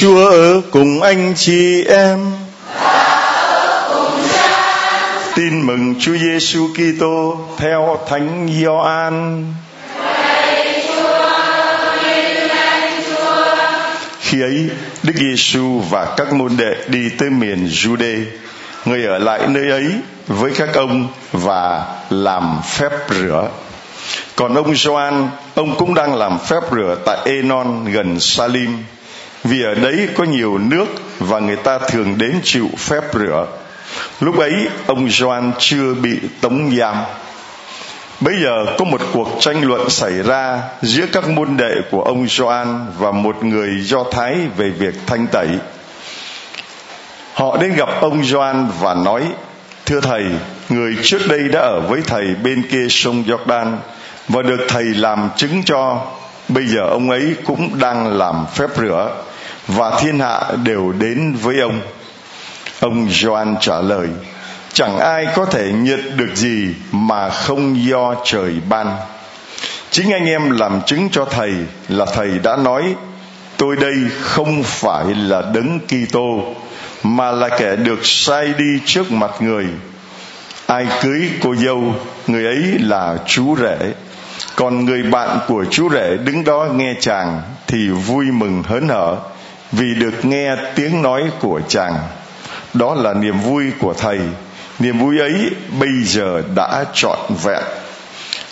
Chúa ở cùng anh chị em. Tin mừng Chúa Giêsu Kitô theo Thánh Gioan. Khi ấy, Đức Giêsu và các môn đệ đi tới miền Jude. Người ở lại nơi ấy với các ông và làm phép rửa. Còn ông Gioan, ông cũng đang làm phép rửa tại Enon gần Salim vì ở đấy có nhiều nước và người ta thường đến chịu phép rửa. Lúc ấy ông Gioan chưa bị tống giam. Bây giờ có một cuộc tranh luận xảy ra giữa các môn đệ của ông Gioan và một người Do Thái về việc thanh tẩy. Họ đến gặp ông Gioan và nói: "Thưa thầy, người trước đây đã ở với thầy bên kia sông Jordan và được thầy làm chứng cho, bây giờ ông ấy cũng đang làm phép rửa và thiên hạ đều đến với ông. Ông Gioan trả lời, chẳng ai có thể nhận được gì mà không do trời ban. Chính anh em làm chứng cho thầy là thầy đã nói, tôi đây không phải là đấng Kitô, mà là kẻ được sai đi trước mặt người. Ai cưới cô dâu, người ấy là chú rể. Còn người bạn của chú rể đứng đó nghe chàng thì vui mừng hớn hở vì được nghe tiếng nói của chàng. Đó là niềm vui của thầy. Niềm vui ấy bây giờ đã trọn vẹn.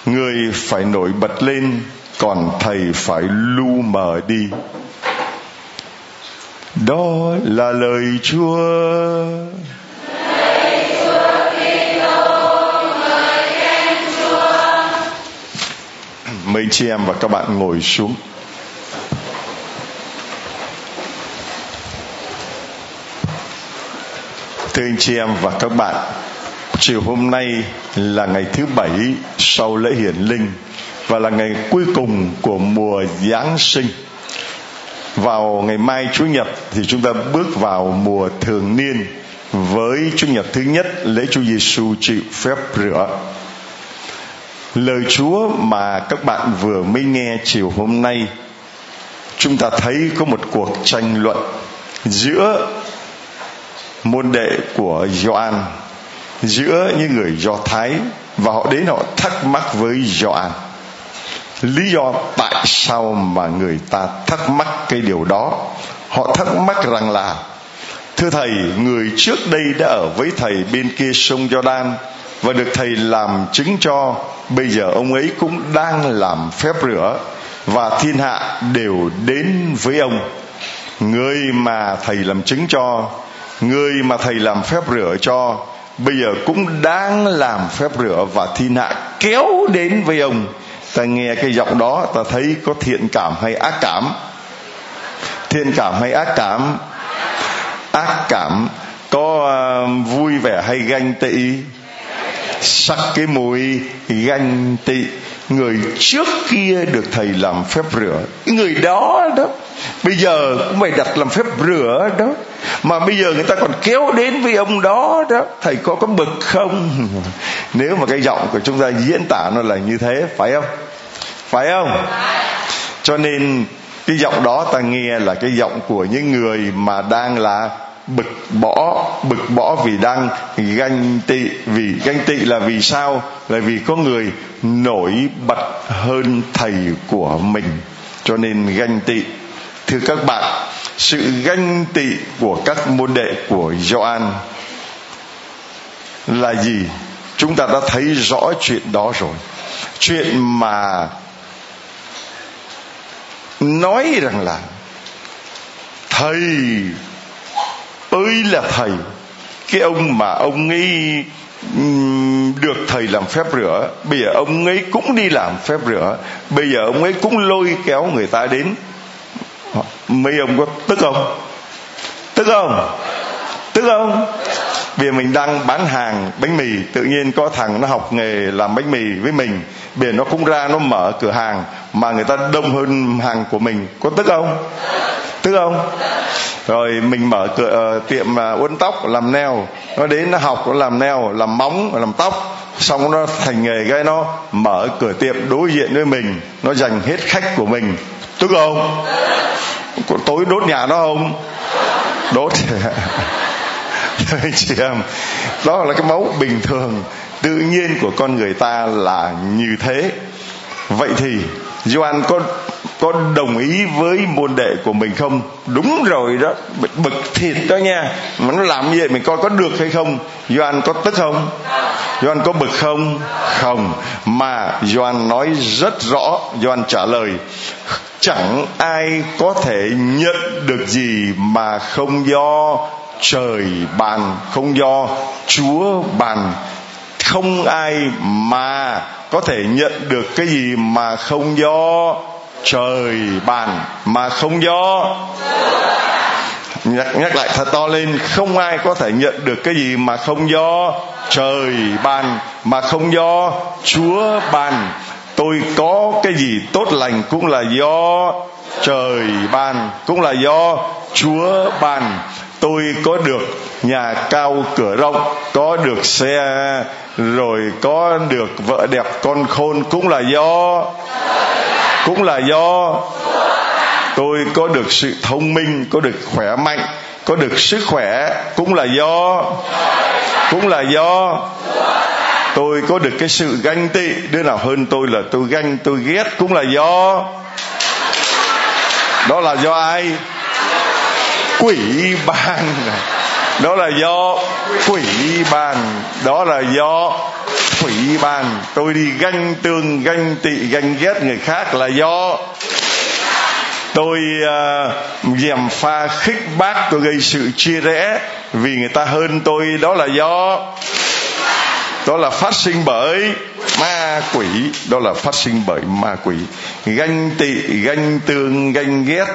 Người phải nổi bật lên, còn thầy phải lu mờ đi. Đó là lời chúa. Mời chị em và các bạn ngồi xuống. Thưa anh chị em và các bạn, chiều hôm nay là ngày thứ bảy sau lễ hiển linh và là ngày cuối cùng của mùa giáng sinh. Vào ngày mai chủ nhật thì chúng ta bước vào mùa thường niên với chủ nhật thứ nhất, lễ Chúa Giêsu chịu phép rửa. Lời Chúa mà các bạn vừa mới nghe chiều hôm nay, chúng ta thấy có một cuộc tranh luận giữa môn đệ của Gioan, giữa những người Do Thái, và họ đến họ thắc mắc với Gioan. Lý do tại sao mà người ta thắc mắc cái điều đó? Họ thắc mắc rằng là, thưa thầy, người trước đây đã ở với thầy bên kia sông Jordan và được thầy làm chứng cho, bây giờ ông ấy cũng đang làm phép rửa và thiên hạ đều đến với ông. Người mà thầy làm chứng cho người mà thầy làm phép rửa cho bây giờ cũng đang làm phép rửa và thiên hạ kéo đến với ông. Ta nghe cái giọng đó ta thấy có thiện cảm hay ác cảm? Thiện cảm hay ác cảm? Ác cảm. Có uh, vui vẻ hay ganh tị? Sắc cái mùi ganh tị người trước kia được thầy làm phép rửa. Người đó đó, bây giờ cũng phải đặt làm phép rửa đó. Mà bây giờ người ta còn kéo đến với ông đó đó. Thầy có có bực không? Nếu mà cái giọng của chúng ta diễn tả nó là như thế, phải không? Phải không? Cho nên cái giọng đó ta nghe là cái giọng của những người mà đang là bực bỏ bực bỏ vì đang ganh tị, vì ganh tị là vì sao? Là vì có người nổi bật hơn thầy của mình. Cho nên ganh tị. Thưa các bạn, sự ganh tị của các môn đệ của Gioan là gì? Chúng ta đã thấy rõ chuyện đó rồi. Chuyện mà nói rằng là thầy tôi là thầy. Cái ông mà ông ấy được thầy làm phép rửa, bây giờ ông ấy cũng đi làm phép rửa. Bây giờ ông ấy cũng lôi kéo người ta đến. Mấy ông có tức không? Tức không? Tức không? Vì mình đang bán hàng bánh mì, tự nhiên có thằng nó học nghề làm bánh mì với mình. Bây giờ nó cũng ra nó mở cửa hàng mà người ta đông hơn hàng của mình. Có tức không? Tức không? Rồi mình mở cửa uh, tiệm uh, uốn tóc làm neo nó đến nó học nó làm neo làm móng làm tóc. Xong nó thành nghề cái nó mở cửa tiệm đối diện với mình. Nó dành hết khách của mình. Tức không tối đốt nhà nó không? Đốt. Chị em đó là cái máu bình thường tự nhiên của con người ta là như thế. Vậy thì Doan có có đồng ý với môn đệ của mình không? Đúng rồi đó. Bực thịt đó nha. Mà nó làm như vậy mình coi có được hay không? Doan có tức không? Doan có bực không? Không. Mà doan nói rất rõ. Doan trả lời, chẳng ai có thể nhận được gì mà không do trời bàn không do chúa bàn không ai mà có thể nhận được cái gì mà không do trời bàn mà không do nhắc nhắc lại thật to lên, không ai có thể nhận được cái gì mà không do trời bàn mà không do chúa bàn, tôi có cái gì tốt lành cũng là do. Trời bàn cũng là do. Chúa bàn, tôi có được nhà cao cửa rộng, có được xe, rồi có được vợ đẹp con khôn cũng là do cũng là do tôi có được sự thông minh, có được khỏe mạnh, có được sức khỏe. Cũng là do, cũng là do tôi có được cái sự ganh tị. Đứa nào hơn tôi là tôi ganh, tôi ghét. Cũng là do, đó là do ai? Quỷ ban. Đó là do quỷ ban. Đó là do quỷ bàn. Tôi đi ganh tương ganh tị ganh ghét người khác là do tôi uh, dèm pha khích bác tôi gây sự chia rẽ vì người ta hơn tôi. Đó là do đó là phát sinh bởi ma quỷ. Đó là phát sinh bởi ma quỷ. Ganh tị ganh tương ganh ghét.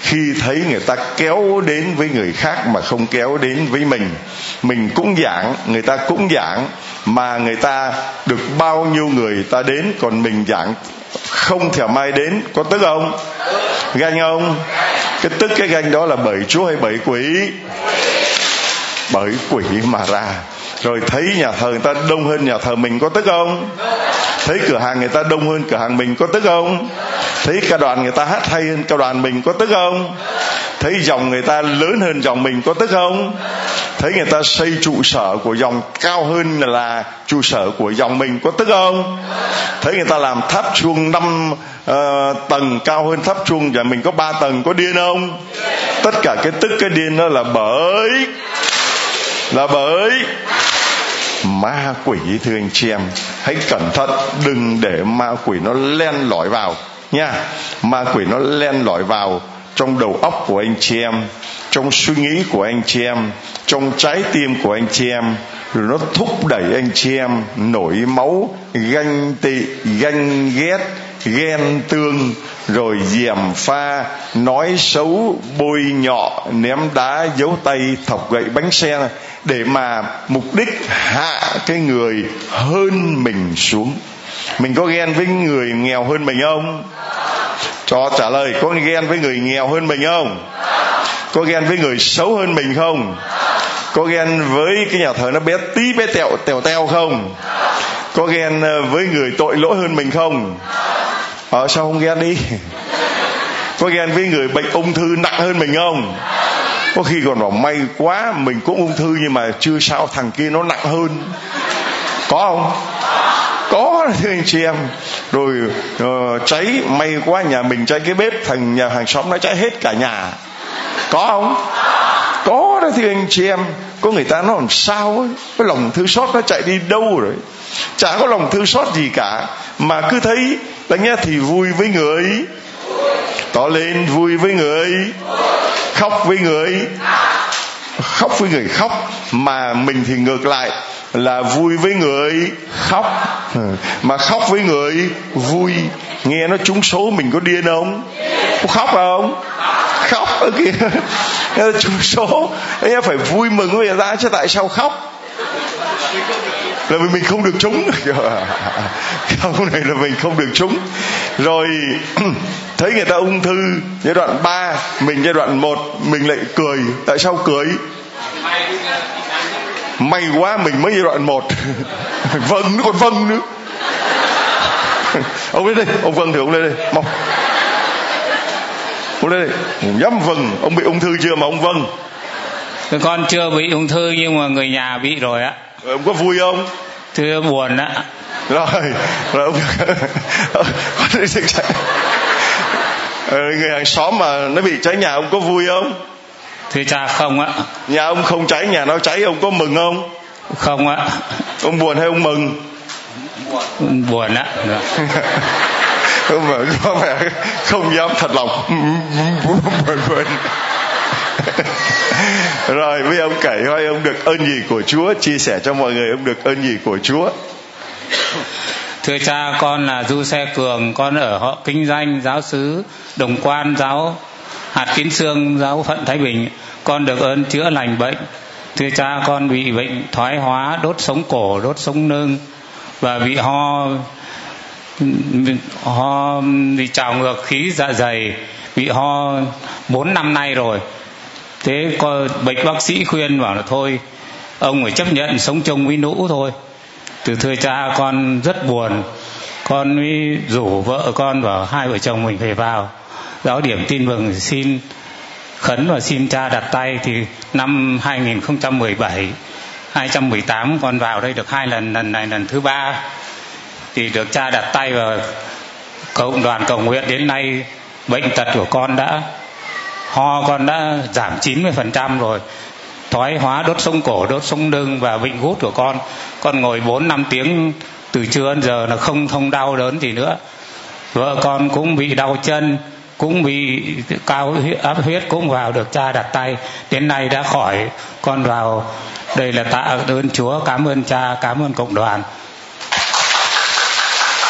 Khi thấy người ta kéo đến với người khác mà không kéo đến với mình mình cũng giảng người ta cũng giảng mà người ta được bao nhiêu người ta đến còn mình giảng không thèm mai đến, có tức không? Ganh không? Cái tức cái ganh đó là bởi chúa hay bởi quỷ? Bởi quỷ mà ra. Rồi thấy nhà thờ người ta đông hơn nhà thờ mình, có tức không? Thấy cửa hàng người ta đông hơn cửa hàng mình, có tức không? Thấy ca đoàn người ta hát hay hơn ca đoàn mình, có tức không? Thấy dòng người ta lớn hơn dòng mình có tức không? Thấy người ta xây trụ sở của dòng cao hơn là trụ sở của dòng mình có tức không? Thấy người ta làm tháp chuông năm uh, tầng cao hơn tháp chuông và mình có ba tầng có điên không? Tất cả cái tức cái điên đó là bởi là bởi ma quỷ thưa anh chị em. Hãy cẩn thận đừng để ma quỷ nó len lỏi vào nha. Ma quỷ nó len lỏi vào trong đầu óc của anh chị em, trong suy nghĩ của anh chị em, trong trái tim của anh chị em, rồi nó thúc đẩy anh chị em nổi máu, ganh tị, ganh ghét, ghen tương, rồi diềm pha, nói xấu, bôi nhọ, ném đá, giấu tay, thọc gậy bánh xe để mà mục đích hạ cái người hơn mình xuống. Mình có ghen với người nghèo hơn mình không? Cho trả lời có ghen với người nghèo hơn mình không? Có ghen với người xấu hơn mình không? Có ghen với cái nhà thờ nó bé tí bé tẹo tèo teo không? Có ghen ờ, với người tội lỗi hơn mình không? Ở ờ, sao không ghen đi? Có ghen với người bệnh ung thư nặng hơn mình không? Có khi còn bảo may quá mình cũng ung thư nhưng mà chưa sao thằng kia nó nặng hơn. Có không? Có thưa anh chị em. Rồi uh, cháy may quá nhà mình cháy cái bếp thành nhà hàng xóm nó cháy hết cả nhà. Có không? Có đó thưa anh chị em. Có người ta nó làm sao ấy? Cái lòng thương xót nó chạy đi đâu rồi? Chả có lòng thương xót gì cả. Mà cứ thấy là nghe thì vui với người tỏ lên vui với người khóc với người khóc với người khóc. Mà mình thì ngược lại là vui với người khóc. Mà khóc với người vui. Nghe nó trúng số mình có điên không? Có khóc không? Khóc ở kìa trúng số. Anh phải vui mừng với người ta chứ tại sao khóc? Là vì mình không được trúng. Không này là mình không được trúng. Rồi thấy người ta ung thư giai đoạn 3 mình giai đoạn 1 mình lại cười. Tại sao cười may quá mình mới giai đoạn 1 vâng nó còn vâng nữa. Ông lên đây ông vâng thì ông lên đây. Mong. Ông đây. Dám vâng. Ông bị ung thư chưa mà ông vâng? Con chưa bị ung thư nhưng mà người nhà bị rồi á. Ông có vui không? Thưa buồn á. Rồi rồi ông ờ, người hàng xóm mà nó bị cháy nhà ông có vui không thưa cha không á nhà ông không cháy nhà nó cháy ông có mừng không? Không ạ. Ông buồn hay ông mừng? Buồn á mà có vẻ không dám thật lòng. Buồn buồn rồi với ông kể coi ông được ơn gì của Chúa? Chia sẻ cho mọi người ông được ơn gì của Chúa? Thưa cha con là du xe cường con ở họ kinh doanh giáo sứ đồng quan giáo hạt kiến xương, giáo phận thái bình, con được ơn chữa lành bệnh. Thưa cha, con bị bệnh thoái hóa, đốt sống cổ, đốt sống nương. Và bị ho ho bị trào ngược khí dạ dày, bị ho bốn năm nay rồi. Thế có bệnh bác sĩ khuyên bảo là thôi, ông phải chấp nhận sống chung với nũ thôi. Từ thưa cha, con rất buồn. Con mới rủ vợ con và hai vợ chồng mình phải vào giáo điểm tin mừng xin khấn và xin cha đặt tay thì năm 2017 218 con vào đây được hai lần lần này lần thứ ba thì được cha đặt tay vào cộng đoàn cầu nguyện đến nay bệnh tật của con đã, ho con đã giảm 90% rồi, thoái hóa, đốt sống cổ, đốt sống lưng và bệnh gút của con. Con ngồi 4 năm tiếng từ trưa đến giờ là không không đau đớn gì nữa. Vợ con cũng bị đau chân cũng bị cao áp huyết cũng vào được cha đặt tay. Đến nay đã khỏi con vào. Đây là tạ ơn chúa. Cảm ơn cha cảm ơn cộng đoàn.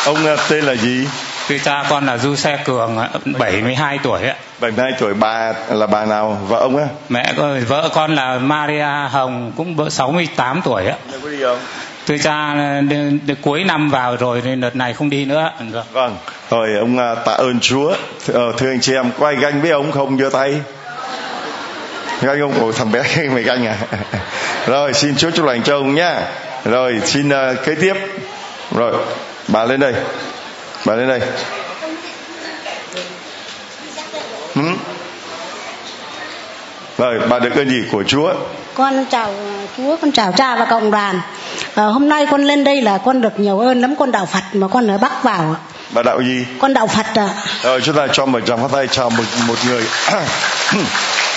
Ông à, tên là gì? Thưa cha con là Du Xe Cường 72 tuổi ạ. 72 tuổi bà là bà nào? Vợ ông á? Mẹ vợ con là Maria Hồng cũng vợ 68 tuổi á có đi không tôi cha được cuối năm vào rồi nên đợt này không đi nữa. Được. vâng. rồi ông à, tạ ơn Chúa. Ờ, thưa anh chị em có ai ganh với ông không? Giơ tay. Ganh ông của thằng bé mày ganh à. Rồi xin Chúa chúc lành cho ông nhá. Rồi xin uh, kế tiếp. Rồi bà lên đây. Bà lên đây. Ừ. rồi bà được ơn gì của Chúa? Con chào Chúa con chào cha và cộng đoàn. À, hôm nay con lên đây là con được nhiều ơn lắm con đạo Phật mà con ở Bắc vào bà đạo gì? Con đạo Phật ạ. Rồi chúng ta cho một tràng phát tay chào một một người.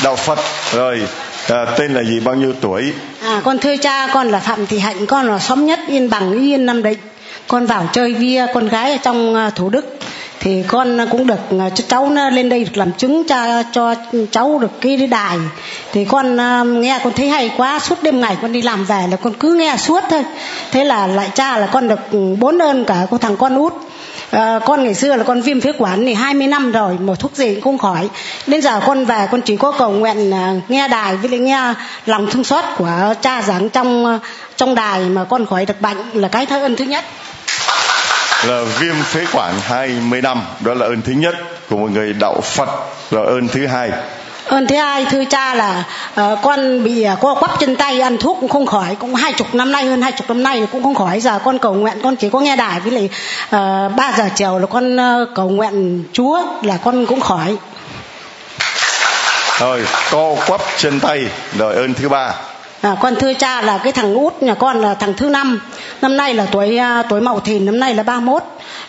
Đạo Phật rồi à, tên là gì bao nhiêu tuổi? À con thưa cha con là Phạm Thị Hạnh con là xóm nhất Yên Bằng Yên Nam Định. Con vào chơi via con gái ở trong à, thủ đức thì con cũng được à, cho cháu lên đây được làm chứng cho cho cháu được cái đài. Thì con à, nghe con thấy hay quá suốt đêm ngày con đi làm về là con cứ nghe suốt thôi. Thế là lại cha là con được bốn ơn cả cô thằng con út. À, con ngày xưa là con viêm phế quản thì 20 năm rồi một thuốc gì cũng không khỏi. Đến giờ con về con chỉ có cầu nguyện à, nghe đài với lại nghe lòng thương xót của cha giảng trong trong đài mà con khỏi được bệnh là cái thơ ơn thứ nhất là viêm phế quản 20 năm. Đó là ơn thứ nhất của một người đạo Phật. Rồi ơn thứ hai. Ơn thứ hai thưa cha là uh, con bị uh, co quắp chân tay ăn thuốc cũng không khỏi. Cũng hai chục năm nay hơn hai chục năm nay cũng không khỏi. Giờ con cầu nguyện con chỉ có nghe đài với lại uh, 3 giờ chiều là con uh, cầu nguyện Chúa là con cũng khỏi. Rồi co quắp chân tay. Rồi ơn thứ ba à, con thưa cha là cái thằng út nhà con là thằng thứ năm. Năm nay là tuổi à, tuổi mậu thìn năm nay là ba mốt.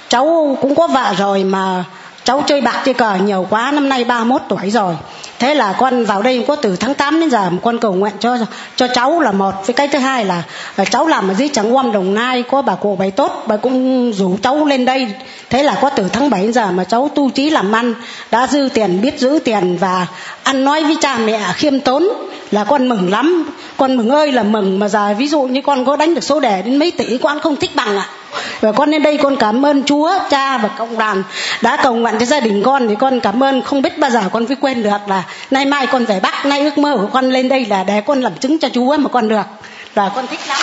Cháu cũng có vợ rồi mà cháu chơi bạc chơi cờ nhiều quá năm nay ba mốt tuổi rồi thế là con vào đây có từ tháng 8 đến giờ mà con cầu nguyện cho cho cháu là một. Với cái thứ hai là ờ, cháu làm ở dưới trắng quan đồng nai, có bà cụ bày tốt, bà cũng rủ cháu lên đây. Thế là có từ tháng 7 đến giờ mà cháu tu trí làm ăn, đã dư tiền, biết giữ tiền và ăn nói với cha mẹ khiêm tốn là con mừng lắm. Con mừng ơi là mừng mà giờ ví dụ như con có đánh được số đề đến mấy tỷ, con không thích bằng ạ và con lên đây con cảm ơn Chúa, cha và cộng đoàn đã cầu nguyện cho gia đình con thì con cảm ơn. Không biết bao giờ con mới quên được là nay mai con về Bắc, nay ước mơ của con lên đây là để con làm chứng cho Chúa mà con được. Và con thích lắm.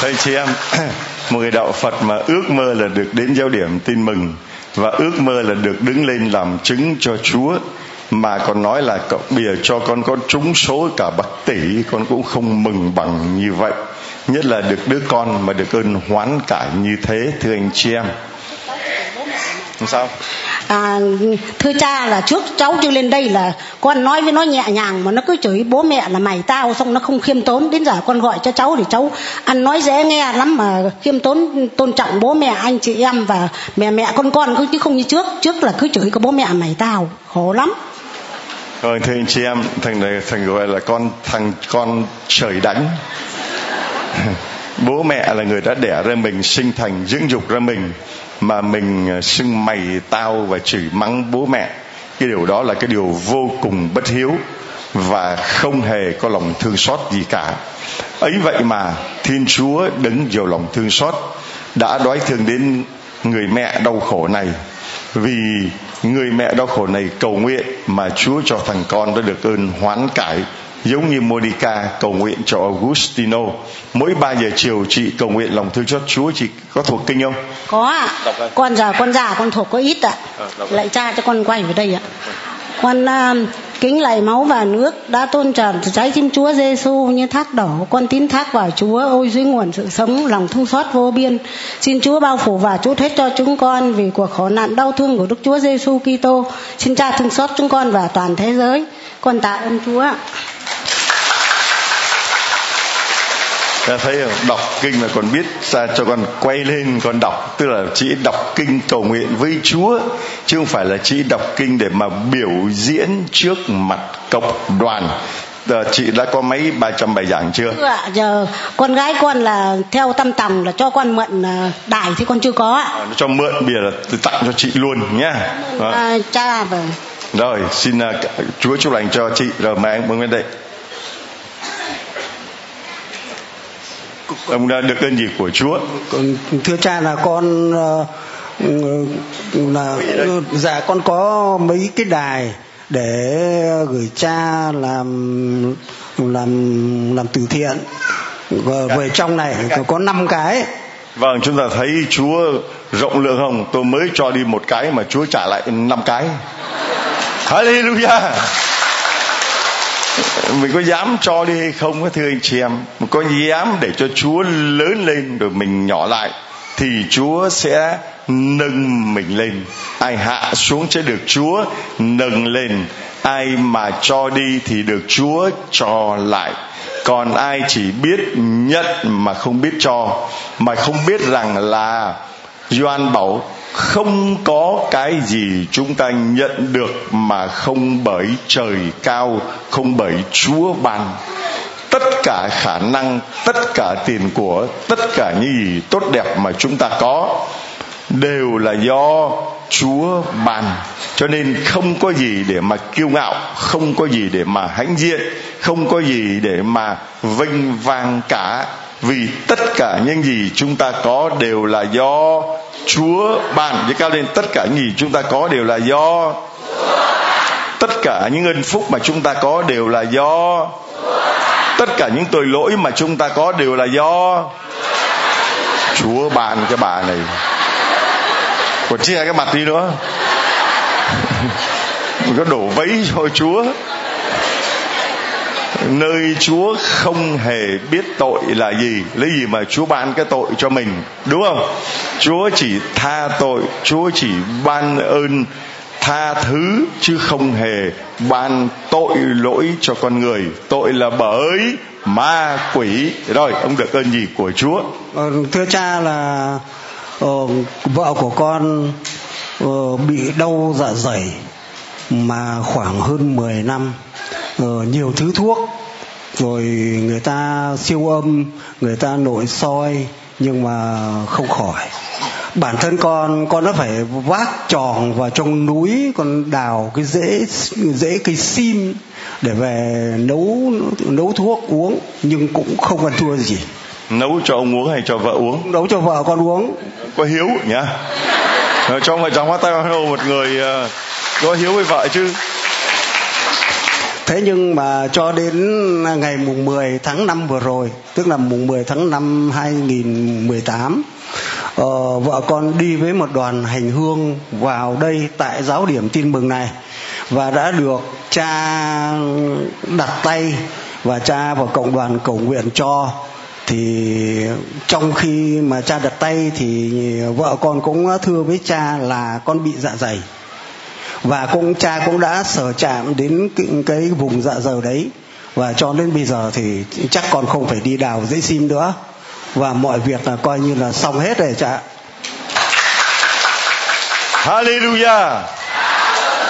Thầy chị em, một người đạo Phật mà ước mơ là được đến giáo điểm tin mừng và ước mơ là được đứng lên làm chứng cho Chúa, mà còn nói là cậu bìa cho con có trúng số cả bậc tỷ, con cũng không mừng bằng như vậy nhất là được đứa con mà được ơn hoán cải như thế thưa anh chị em. Sao. À, thưa cha là trước cháu chưa lên đây là con nói với nó nhẹ nhàng mà nó cứ chửi bố mẹ là mày tao xong nó không khiêm tốn. Đến giờ con gọi cho cháu thì cháu ăn nói dễ nghe lắm mà khiêm tốn tôn trọng bố mẹ anh chị em và mẹ mẹ con con chứ không như trước. Trước là cứ chửi cái bố mẹ mày tao khổ lắm. Rồi thưa anh chị em thằng này thằng gọi là con thằng con trời đánh bố mẹ là người đã đẻ ra mình, sinh thành dưỡng dục ra mình, mà mình ờ, xưng mày tao và chửi mắng bố mẹ. Cái điều đó là cái điều vô cùng bất hiếu và không hề có lòng thương xót gì cả. Ấy vậy mà thiên chúa đứng nhiều lòng thương xót, đã đói thương đến người mẹ đau khổ này. Vì người mẹ đau khổ này cầu nguyện mà chúa cho thằng con đã được ơn hoán cải giống như Monica cầu nguyện cho Augustino mỗi 3 giờ chiều chị cầu nguyện lòng thương xót Chúa chị có thuộc kinh không? Có ạ. À. Con giờ con già con thuộc có ít ạ. À. À, Lại cha cho con quay vào đây ạ. Con uh, kính lạy máu và nước đã tôn trần trái tim Chúa Giêsu như thác đỏ con tín thác vào Chúa ôi dưới nguồn sự sống lòng thương xót vô biên xin Chúa bao phủ và chút hết cho chúng con vì cuộc khổ nạn đau thương của Đức Chúa Giêsu Kitô xin Cha thương xót chúng con và toàn thế giới con tạ ơn Chúa ta thấy không đọc kinh là còn biết ra cho con quay lên con đọc tức là chỉ đọc kinh cầu nguyện với chúa chứ không phải là chỉ đọc kinh để mà biểu diễn trước mặt cộng đoàn Giờ chị đã có mấy ba trăm bài giảng chưa? Chưa ạ, giờ con gái con là theo tâm tòng là cho con mượn à, đài thì con chưa có ạ. À, cho mượn bìa là tặng cho chị luôn nhá. À, cha vâng. Rồi, xin uh, Chúa chúc lành cho chị rồi mời anh bên đây. Ông đã được ơn gì của Chúa? Thưa cha là con ờ, là dạ con có mấy cái đài để gửi cha làm làm làm từ thiện. Và về trong này có năm cái. Vâng chúng ta thấy Chúa rộng lượng không? Tôi mới cho đi một cái mà Chúa trả lại năm cái. Hallelujah mình có dám cho đi hay không thưa anh chị em? Mình có dám để cho chúa lớn lên rồi mình nhỏ lại, thì chúa sẽ nâng mình lên. Ai hạ xuống sẽ được chúa nâng lên. Ai mà cho đi thì được chúa cho lại. Còn ai chỉ biết nhận mà không biết cho, mà không biết rằng là Doan bảo không có cái gì chúng ta nhận được mà không bởi trời cao, không bởi chúa ban. Tất cả khả năng, tất cả tiền của, tất cả những gì tốt đẹp mà chúng ta có đều là do chúa ban. Cho nên không có gì để mà kiêu ngạo, không có gì để mà hãnh diện, không có gì để mà vinh vang cả. Vì tất cả những gì chúng ta có đều là do Chúa ban với cao lên, tất cả những gì chúng ta có đều là do. Tất cả những ân phúc mà chúng ta có đều là do. Tất cả những tội lỗi mà chúng ta có đều là do. Chúa ban cho bà này. Còn chia cái mặt đi nữa. Mình có đổ vấy cho Chúa nơi Chúa không hề biết tội là gì. Lấy gì mà Chúa ban cái tội cho mình? Đúng không? Chúa chỉ tha tội Chúa chỉ ban ơn tha thứ chứ không hề ban tội lỗi cho con người. Tội là bởi ma quỷ. Rồi ông được ơn gì của Chúa? Ờ, thưa cha là ờ, vợ của con ờ, bị đau dạ dày mà khoảng hơn 10 năm uh, nhiều thứ thuốc. Rồi người ta siêu âm người ta nội soi nhưng mà không khỏi. Bản thân con con nó phải vác tròn vào trong núi con đào cái rễ rễ cây sim để về nấu nấu thuốc uống nhưng cũng không ăn thua gì. Nấu cho ông uống hay cho vợ uống? Nấu cho vợ con uống. Có hiếu nhá trong vợ chồng hoa tay một người ờ, có hiếu với vợ chứ Thế nhưng mà cho đến ngày mùng 10 tháng 5 vừa rồi, tức là mùng 10 tháng 5 2018, ờ, vợ con đi với một đoàn hành hương vào đây tại giáo điểm tin mừng này và đã được cha đặt tay và cha và cộng đoàn cầu nguyện cho. Thì trong khi mà cha đặt tay thì vợ con cũng thưa với cha là con bị dạ dày và cũng cha cũng đã sở chạm đến cái, cái vùng dạ dày đấy. Và cho đến bây giờ thì chắc con không phải đi đào giấy sim nữa. Và mọi việc là coi như là xong hết rồi cha Hallelujah.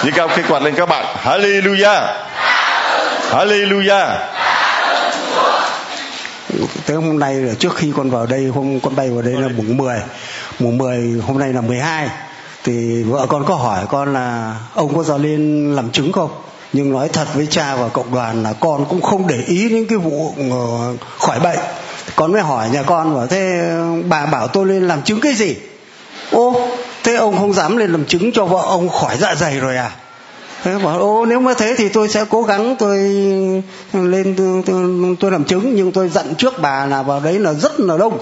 Như cao cái quạt lên các bạn. Hallelujah. Hallelujah. Tới hôm nay là trước khi con vào đây hôm con bay vào đây là mùng 10 mùng 10 hôm nay là 12 thì vợ con có hỏi con là ông có ra lên làm chứng không? Nhưng nói thật với cha và cộng đoàn là con cũng không để ý đến cái vụ ờ, khỏi bệnh. Con mới hỏi nhà con bảo thế bà bảo tôi lên làm chứng cái gì? Ô thế ông không dám lên làm chứng cho vợ ông khỏi dạ dày rồi à? Thế bảo ô nếu mà thế thì tôi sẽ cố gắng tôi lên tôi, tôi, tôi làm chứng. Nhưng tôi dặn trước bà là vào đấy là rất là đông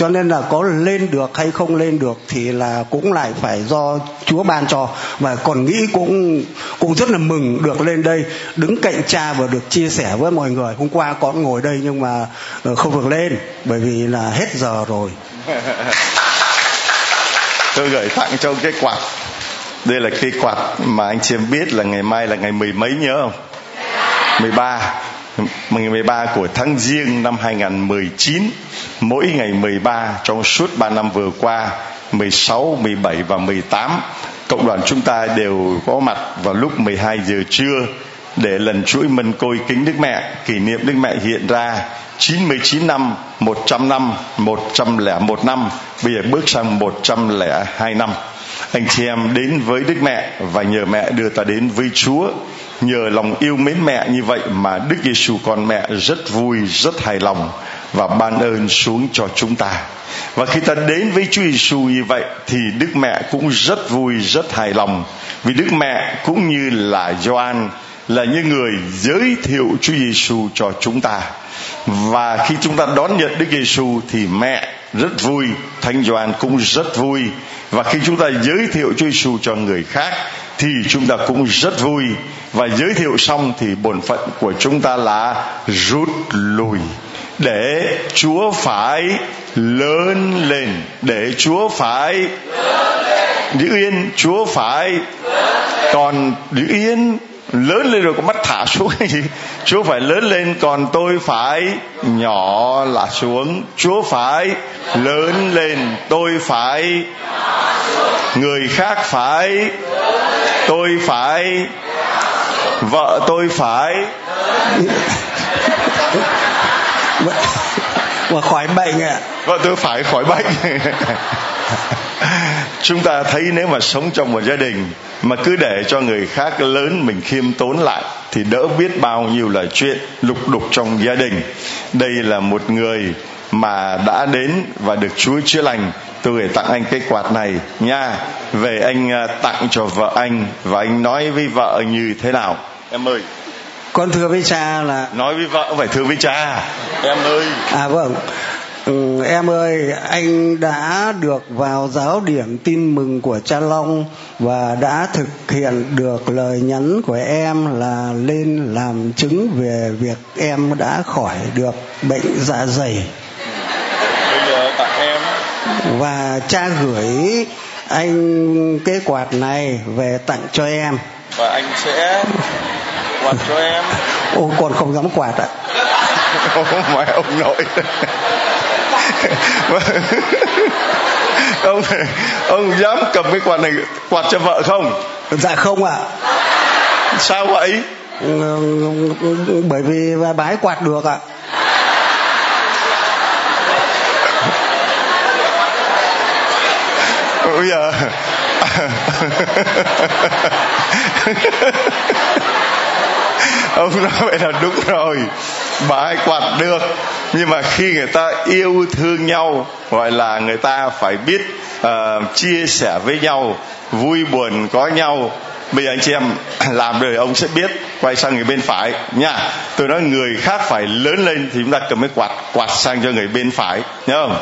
cho nên là có lên được hay không lên được thì là cũng lại phải do Chúa ban cho. Và còn nghĩ cũng cũng rất là mừng được lên đây, đứng cạnh cha và được chia sẻ với mọi người. Hôm qua con ngồi đây nhưng mà ờ, không được lên, bởi vì là hết giờ rồi. Tôi gửi tặng cho cái quạt. Đây là cái quạt mà anh chị em biết là ngày mai là ngày mười mấy, nhớ không? 13 13 của tháng Giêng năm 2019 mỗi ngày 13 trong suốt 3 năm vừa qua 16, 17 và 18 cộng đoàn chúng ta đều có mặt vào lúc 12 giờ trưa để lần chuỗi mân côi kính Đức Mẹ kỷ niệm Đức Mẹ hiện ra 99 năm, 100 năm, 101 năm, bây giờ bước sang 102 năm. Anh chị em đến với Đức Mẹ và nhờ mẹ đưa ta đến với Chúa. Nhờ lòng yêu mến mẹ như vậy mà Đức Giêsu con mẹ rất vui, rất hài lòng và ban ơn xuống cho chúng ta. Và khi ta đến với Chúa Giêsu như vậy thì Đức Mẹ cũng rất vui, rất hài lòng vì Đức Mẹ cũng như là Gioan là những người giới thiệu Chúa Giêsu cho chúng ta. Và khi chúng ta đón nhận Đức Giêsu thì mẹ rất vui, Thánh Gioan cũng rất vui. Và khi chúng ta giới thiệu Chúa Giêsu cho người khác thì chúng ta cũng rất vui và giới thiệu xong thì bổn phận của chúng ta là rút lui, để Chúa phải lớn lên, để Chúa phải giữ yên, Chúa phải còn giữ yên. Lớn lên rồi có mắt thả xuống cái gì? Chúa phải lớn lên, còn tôi phải nhỏ là xuống. Chúa phải lớn lên, tôi phải, người khác phải, tôi phải vợ tôi phải. Và khỏi bệnh ạ. Vợ tôi phải khỏi bệnh. Chúng ta thấy nếu mà sống trong một gia đình mà cứ để cho người khác lớn mình khiêm tốn lại thì đỡ biết bao nhiêu là chuyện lục đục trong gia đình. Đây là một người mà đã đến và được Chúa chữa lành tôi gửi tặng anh cái quạt này nha. Về anh à, tặng cho vợ anh và anh nói với vợ như thế nào? Em ơi. Con thưa với cha là nói với vợ phải thưa với cha. Em ơi. À vâng. Ừ, em ơi anh đã được vào giáo điểm tin mừng của cha long và đã thực hiện được lời nhắn của em là lên làm chứng về việc em đã khỏi được bệnh dạ dày bây giờ tặng em và cha gửi anh cái quạt này về tặng cho em. Và anh sẽ quạt cho em. Ô còn không dám quạt ạ. Ô mẹ ông nội. Ông ông dám cầm cái quạt này quạt cho vợ không? Dạ không ạ. Sao vậy? Ừ, bởi vì bà ấy quạt được ạ bây giờ. Ông nói vậy là đúng rồi. Bà ai quạt được. Nhưng mà khi người ta yêu thương nhau gọi là người ta phải biết uh, chia sẻ với nhau vui buồn có nhau bây giờ anh chị em làm rồi ông sẽ biết quay sang người bên phải nha. Tôi nói người khác phải lớn lên thì chúng ta cầm cái quạt quạt sang cho người bên phải nhớ không?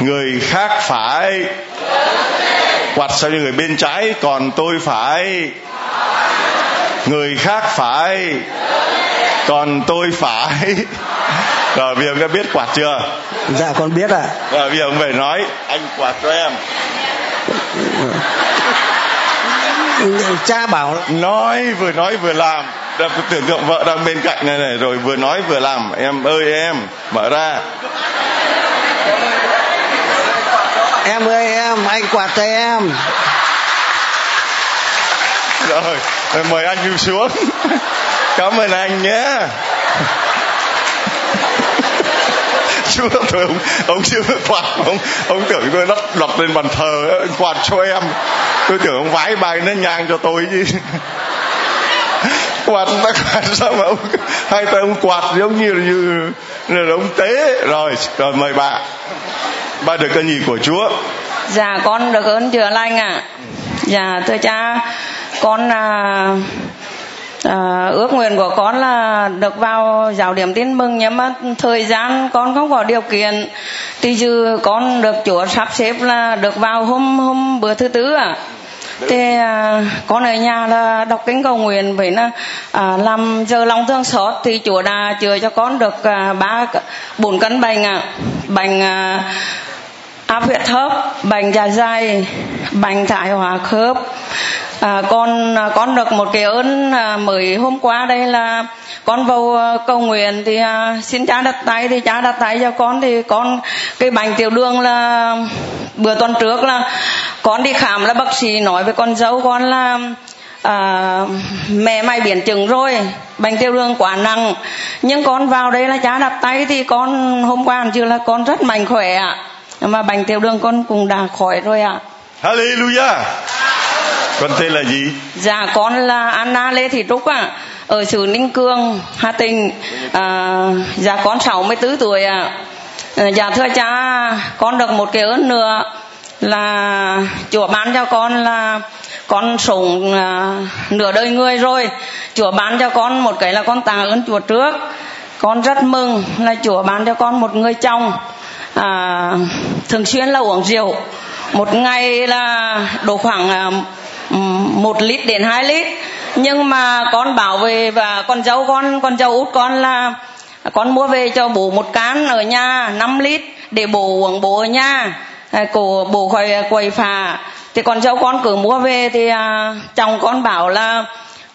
Người khác phải quạt sang cho người bên trái còn tôi phải người khác phải còn tôi phải rồi bây giờ ông đã biết quạt chưa? Dạ con biết ạ. À. rồi bây giờ ông về nói anh quạt cho em cha bảo nói vừa nói vừa làm. Đập tưởng tượng vợ đang bên cạnh này này rồi vừa nói vừa làm. Em ơi em mở ra. Em ơi em anh quạt cho em. Rồi mời anh đi xuống. Cảm ơn anh nhé chúa tôi ông ông chưa quạt ông ông tưởng tôi lắp lặp lên bàn thờ quạt cho em. Tôi tưởng ông vái bài nó nhang cho tôi chứ. Quạt nó quạt sao mà ông hai tay ông quạt giống như như là ông tế. Rồi rồi mời bà. Bà được cái gì của chúa? Dạ con được ơn chữa lành ạ. À. dạ thưa cha con à, à, ước nguyện của con là được vào giáo điểm tin mừng nhưng mà thời gian con không có điều kiện. Thì dù con được chúa sắp xếp là được vào hôm hôm bữa thứ tư à thì à, con ở nhà là đọc kinh cầu nguyện vậy là à, làm giờ lòng thương xót. Thì chúa đã chữa cho con được à, ba bốn cân bệnh à bệnh à, áp huyết thấp bệnh dạ dày bệnh thải hóa khớp. À, con à, con được một cái ơn à, mới hôm qua đây là con vào à, cầu nguyện thì à, xin cha đặt tay thì cha đặt tay cho con. Thì con cái bệnh tiểu đường là bữa tuần trước là con đi khám là bác sĩ nói với con dâu con là à, mẹ mày biến chứng rồi bệnh tiểu đường quá nặng. Nhưng con vào đây là cha đặt tay thì con hôm qua chưa là con rất mạnh khỏe ạ mà bệnh tiểu đường con cũng đã khỏi rồi ạ. Hallelujah. Con tên là gì? Dạ con là Anna Lê Thị Trúc ạ. Ở xứ Ninh Cương Hà Tĩnh. À, dạ con 64 tuổi ạ. À. dạ thưa cha con được một cái ơn nữa là Chúa ban cho con là con sống à, nửa đời người rồi. Chúa ban cho con một cái là con tạ ơn Chúa trước. Con rất mừng là Chúa ban cho con một người chồng à, thường xuyên là uống rượu. Một ngày là độ khoảng à, một lít đến hai lít. Nhưng mà con bảo về và con dâu con con dâu út con là con mua về cho bố một can ở nhà 5 lít để bố uống bố ở nhà. À, cổ bố khỏi à, quầy phà thì con dâu con cứ mua về thì à, chồng con bảo là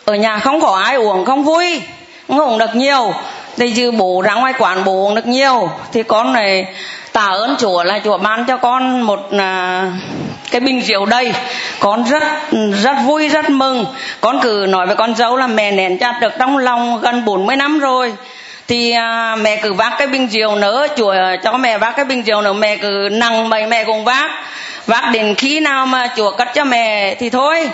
ở nhà không có ai uống không vui không uống được nhiều. Thì dư bố ra ngoài quán bố uống được nhiều. Thì con này tạ ơn chúa là chúa ban cho con một à, cái bình rượu đây con rất rất vui rất mừng. Con cứ nói với con dâu là mẹ nén chặt được trong lòng gần 40 năm rồi. Thì à, mẹ cứ vác cái bình rượu nữa chúa cho mẹ vác cái bình rượu nữa mẹ cứ nặng mày mẹ cùng vác. Vác đến khi nào mà chúa cất cho mẹ thì thôi.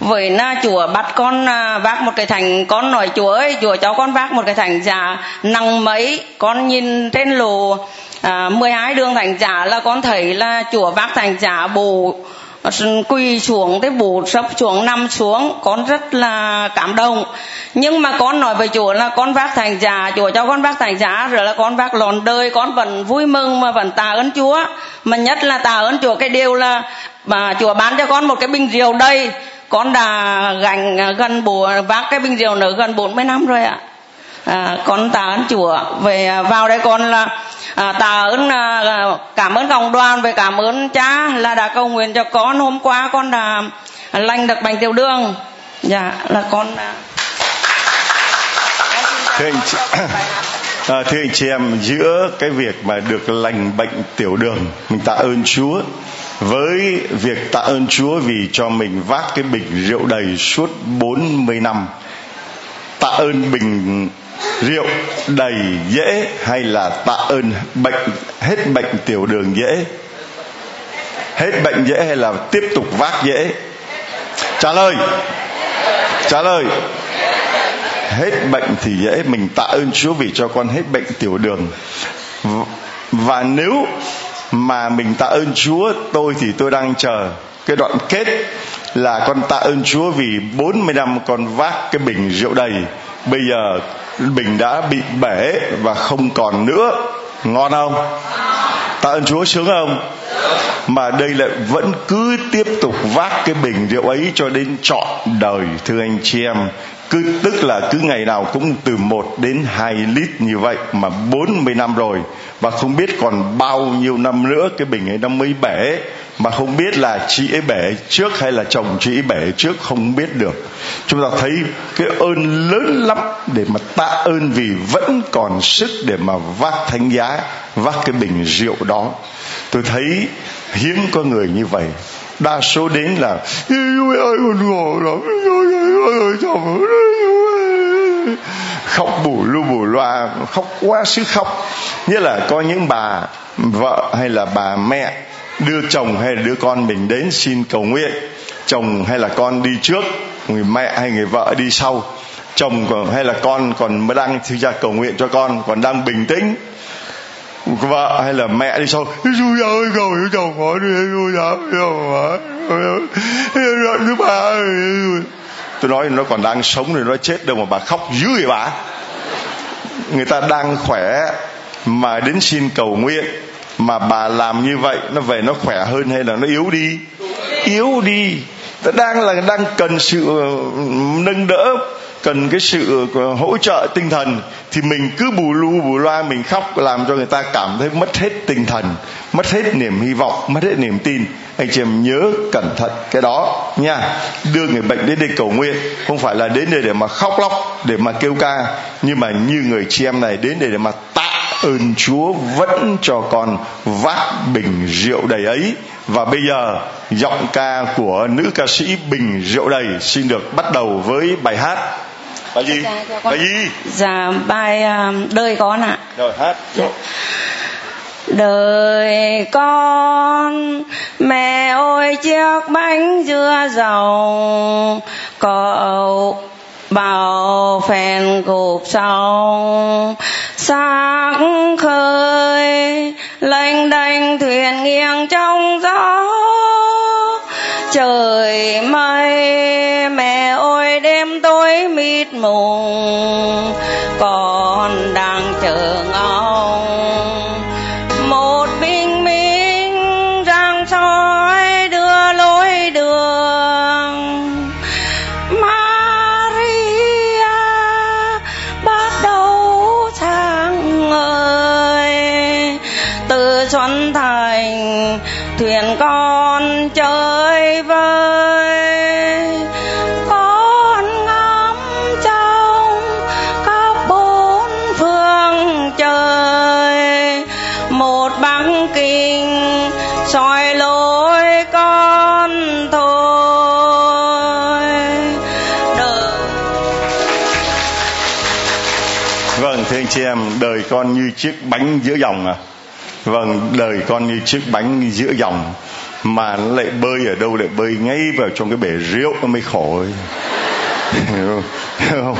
Với na chùa bắt con à, vác một cái thành con nói chúa ơi chùa cho con vác một cái thành già nặng mấy. Con nhìn trên lồ à, 12 đường thành giả là con thấy là chùa vác thành giả bù ờ, quỳ xuống tới bù sấp xuống nằm xuống con rất là cảm động. Nhưng mà con nói với chúa là con vác thành giả chúa cho con vác thành giả rồi là con vác lòn đời con vẫn vui mừng mà vẫn tạ ơn chúa. Mà nhất là tạ ơn chúa cái điều là mà chúa bán cho con một cái bình rượu đây con đã gành ờ, gần bù vác cái bình rượu nữa gần 40 năm rồi ạ à, con tạ ơn chúa. Về à, vào đây con là à, tạ ơn à, cảm ơn cộng đoàn về cảm ơn cha là đã cầu nguyện cho con. Hôm qua con đã lành được bệnh tiểu đường. Dạ là con à, thưa anh chị, à, thưa anh chị em giữa cái việc mà được lành bệnh tiểu đường mình tạ ơn chúa. Với việc tạ ơn Chúa vì cho mình vác cái bình rượu đầy suốt 40 năm. Tạ ơn bình rượu đầy dễ hay là tạ ơn bệnh, hết bệnh tiểu đường dễ? Hết bệnh dễ hay là tiếp tục vác dễ? Trả lời. Trả lời. Hết bệnh thì dễ mình tạ ơn Chúa vì cho con hết bệnh tiểu đường. Và nếu mà mình tạ ơn Chúa, tôi thì tôi đang chờ cái đoạn kết là con tạ ơn Chúa vì 40 năm con vác cái bình rượu đầy bây giờ bình đã bị bể và không còn nữa. Ngon không? Tạ ơn Chúa sướng không? Mà đây lại vẫn cứ tiếp tục vác cái bình rượu ấy cho đến trọn đời, thưa anh chị em. Cứ tức là cứ ngày nào cũng từ 1 đến 2 lít như vậy mà 40 năm rồi và không biết còn bao nhiêu năm nữa, cái bình ấy nó mới bể. Mà không biết là chị ấy bể trước hay là chồng chị ấy bể trước, không biết được. Chúng ta thấy cái ơn lớn lắm để mà tạ ơn vì vẫn còn sức để mà vác thánh giá, vác cái bình rượu đó. Tôi thấy hiếm có người như vậy. Đa số đến là ơi, con ngủ lắm khóc bù lu bù loa, khóc quá sức khóc. Nhất là có những bà vợ hay là bà mẹ đưa chồng hay là đứa con mình đến xin cầu nguyện, chồng hay là con đi trước, người mẹ hay người vợ đi sau. Chồng còn hay là con còn mới đang thứ ra cầu nguyện cho con, còn đang bình tĩnh. Vợ hay là mẹ đi sau chú ơi, cầu cho chồng có đi, chú giáo thứ ba tôi nói nó còn đang sống rồi nó chết đâu mà bà khóc dữ vậy bà. Người ta đang khỏe mà đến xin cầu nguyện mà bà làm như vậy, nó về nó khỏe hơn hay là nó yếu đi? Yếu đi. Ta đang là, đang cần sự ờ, nâng đỡ cần cái sự ờ, hỗ trợ tinh thần thì mình cứ bù lu, bù loa, mình khóc làm cho người ta cảm thấy mất hết tinh thần, mất hết niềm hy vọng, mất hết niềm tin. Anh chị em nhớ cẩn thận cái đó nha. Đưa người bệnh đến đây cầu nguyện, không phải là đến đây để mà khóc lóc, để mà kêu ca, nhưng mà như người chị em này đến đây để mà tạ ơn Chúa vẫn cho con vác bình rượu đầy ấy. Và bây giờ, giọng ca của nữ ca sĩ Bình Rượu Đầy xin được bắt đầu với bài hát bài gì bài gì dạ bài uh, đời con ạ. Rồi hát. Dạ. đời con mẹ ơi chiếc bánh dưa dầu. Cậu bao phèn gục sông sáng khơi lênh đênh thuyền nghiêng trong gió trời mây mẹ ơi đêm tối mịt mùng còn đang chờ ngóng. Con như chiếc bánh giữa dòng à vâng đời con như chiếc bánh giữa dòng, mà nó lại bơi ở đâu lại bơi ngay vào trong cái bể rượu nó mới khổ ấy. Hiểu không?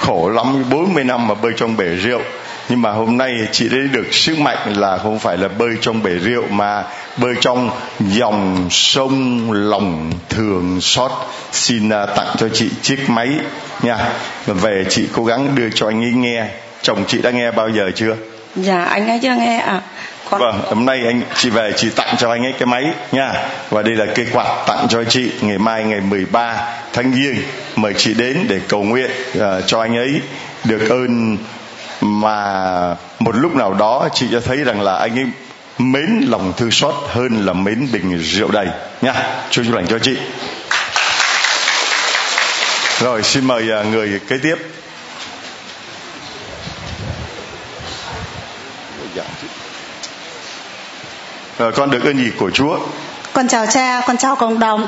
khổ lắm 40 năm mà bơi trong bể rượu nhưng mà hôm nay chị đã được sức mạnh là không phải là bơi trong bể rượu, mà bơi trong dòng sông lòng thường xót xin à, tặng cho chị chiếc máy nha về chị cố gắng đưa cho anh ấy nghe chồng chị đã nghe bao giờ chưa dạ anh ấy chưa nghe ạ con Vâng, hôm nay anh chị về chị tặng cho anh ấy cái máy nha. Và đây là cây quạt tặng cho chị ngày mai ngày 13 tháng Giêng mời chị đến để cầu nguyện uh, cho anh ấy được ơn mà một lúc nào đó chị sẽ thấy rằng là anh ấy mến lòng thương xót hơn là mến bình rượu đầy nha. Chúa chúc lành cho chị. Rồi xin mời uh, người kế tiếp. Rồi con được ơn gì của Chúa? Con chào cha, con chào cộng đồng.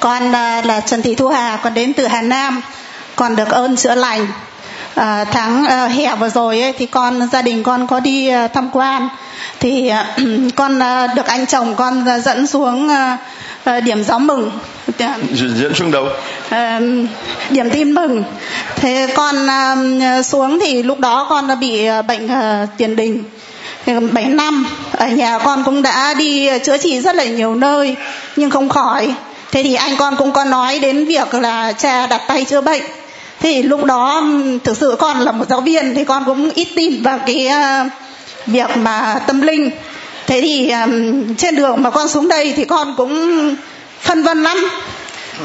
Con à, là Trần Thị Thu Hà, con đến từ Hà Nam. Con được ơn chữa lành. À, tháng à, hè vừa rồi ấy, thì con gia đình con có đi à, tham quan thì à, con à, được anh chồng con à, dẫn xuống à, à, điểm gió mừng Dẫn xuống đâu? à, điểm tin mừng thế con à, xuống thì lúc đó con đã bị à, bệnh à, tiền đình 7 năm, ở nhà con cũng đã đi ờ, chữa trị rất là nhiều nơi, nhưng không khỏi. Thế thì anh con cũng có nói đến việc là cha đặt tay chữa bệnh. Thì lúc đó thực sự con là một giáo viên, thì con cũng ít tin vào cái ờ, việc mà tâm linh. Thế thì trên đường mà con xuống đây thì con cũng phân vân lắm.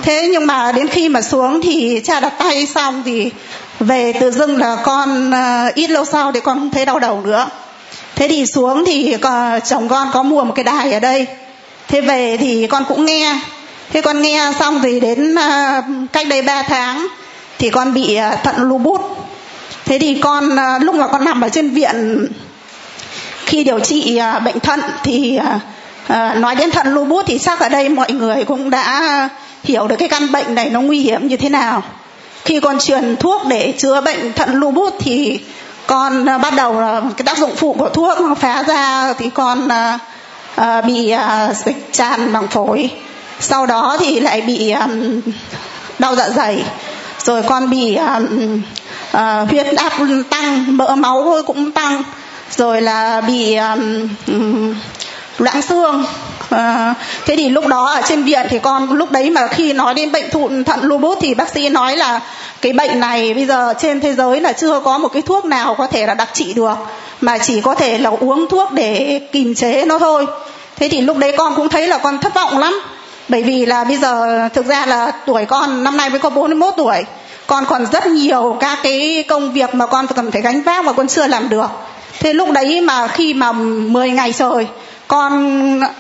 Thế nhưng mà đến khi mà xuống thì cha đặt tay xong thì về tự dưng là con ờ, ít lâu sau thì con không thấy đau đầu nữa thế thì xuống thì chồng con có mua một cái đài ở đây. Thế về thì con cũng nghe. Thế con nghe xong thì đến à, cách đây 3 tháng thì con bị à, thận lưu bút. Thế thì con à, lúc mà con nằm ở trên viện, khi điều trị bệnh thận thì nói đến thận lưu bút thì chắc ở đây mọi người cũng đã hiểu được cái căn bệnh này nó nguy hiểm như thế nào. Khi con truyền thuốc để chữa bệnh thận lưu bút thì con à, bắt đầu cái tác dụng phụ của thuốc nó phá ra thì con à, à, bị dịch tràn bằng phổi. Sau đó thì lại bị đau dạ dày. Rồi con bị huyết áp tăng mỡ máu cũng tăng. Rồi là bị um, loãng xương. À, thế thì lúc đó ở trên viện thì con lúc đấy mà khi nói đến bệnh thụn thận lupus thì bác sĩ nói là cái bệnh này bây giờ trên thế giới là chưa có một cái thuốc nào có thể là đặc trị được mà chỉ có thể là uống thuốc để kìm chế nó thôi. Thế thì lúc đấy con cũng thấy là con thất vọng lắm. Bởi vì là bây giờ thực ra là tuổi con năm nay mới có 41 tuổi. Con còn rất nhiều các cái công việc mà con cần phải gánh vác mà con chưa làm được. Thế lúc đấy mà khi mà 10 ngày trời con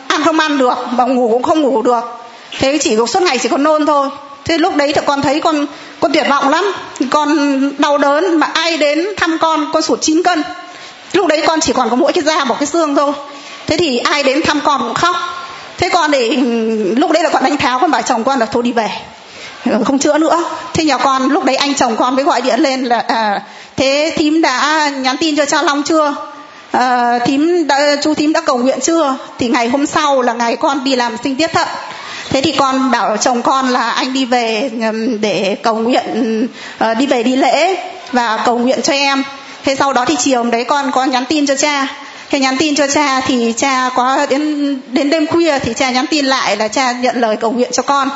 ăn không ăn được mà ngủ cũng không ngủ được. Thế chỉ suốt ngày chỉ có nôn thôi. Thế lúc đấy thì con thấy con con tuyệt vọng lắm. Con đau đớn mà ai đến thăm con con sụt 9 cân. Lúc đấy con chỉ còn có mỗi cái da một cái xương thôi. Thế thì ai đến thăm con cũng khóc. Thế con để lúc đấy là con đánh tháo con bảo chồng con là thôi đi về. Không chữa nữa. Thế nhà con lúc đấy anh chồng con mới gọi điện lên là à, thế thím đã nhắn tin cho cha long chưa? À, thím đã, chú thím đã cầu nguyện chưa? Thì ngày hôm sau là ngày con đi làm sinh tiết thận. Thế thì con bảo chồng con là anh đi về để cầu nguyện uh, đi về đi lễ và cầu nguyện cho em. Thế sau đó thì chiều đấy con có nhắn tin cho cha. Thế nhắn tin cho cha thì cha có đến đến đêm khuya thì cha nhắn tin lại là cha nhận lời cầu nguyện cho con.